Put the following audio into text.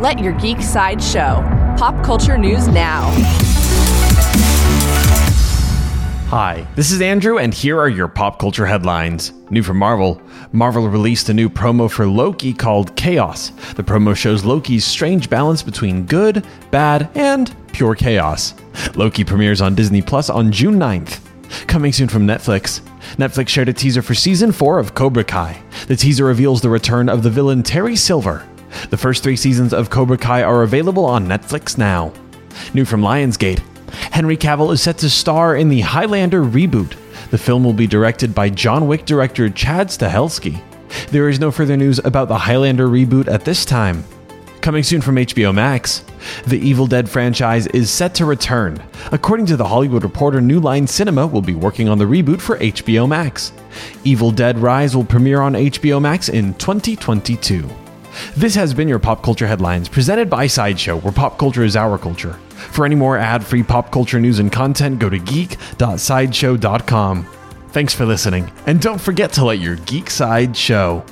Let your geek side show. Pop culture news now. Hi, this is Andrew, and here are your pop culture headlines. New from Marvel Marvel released a new promo for Loki called Chaos. The promo shows Loki's strange balance between good, bad, and pure chaos. Loki premieres on Disney Plus on June 9th. Coming soon from Netflix. Netflix shared a teaser for season 4 of Cobra Kai. The teaser reveals the return of the villain Terry Silver. The first three seasons of Cobra Kai are available on Netflix now. New from Lionsgate. Henry Cavill is set to star in the Highlander reboot. The film will be directed by John Wick director Chad Stahelski. There is no further news about the Highlander reboot at this time. Coming soon from HBO Max, the Evil Dead franchise is set to return. According to The Hollywood Reporter, New Line Cinema will be working on the reboot for HBO Max. Evil Dead Rise will premiere on HBO Max in 2022. This has been your Pop Culture Headlines, presented by Sideshow, where pop culture is our culture. For any more ad free pop culture news and content, go to geek.sideshow.com. Thanks for listening, and don't forget to let your geek side show.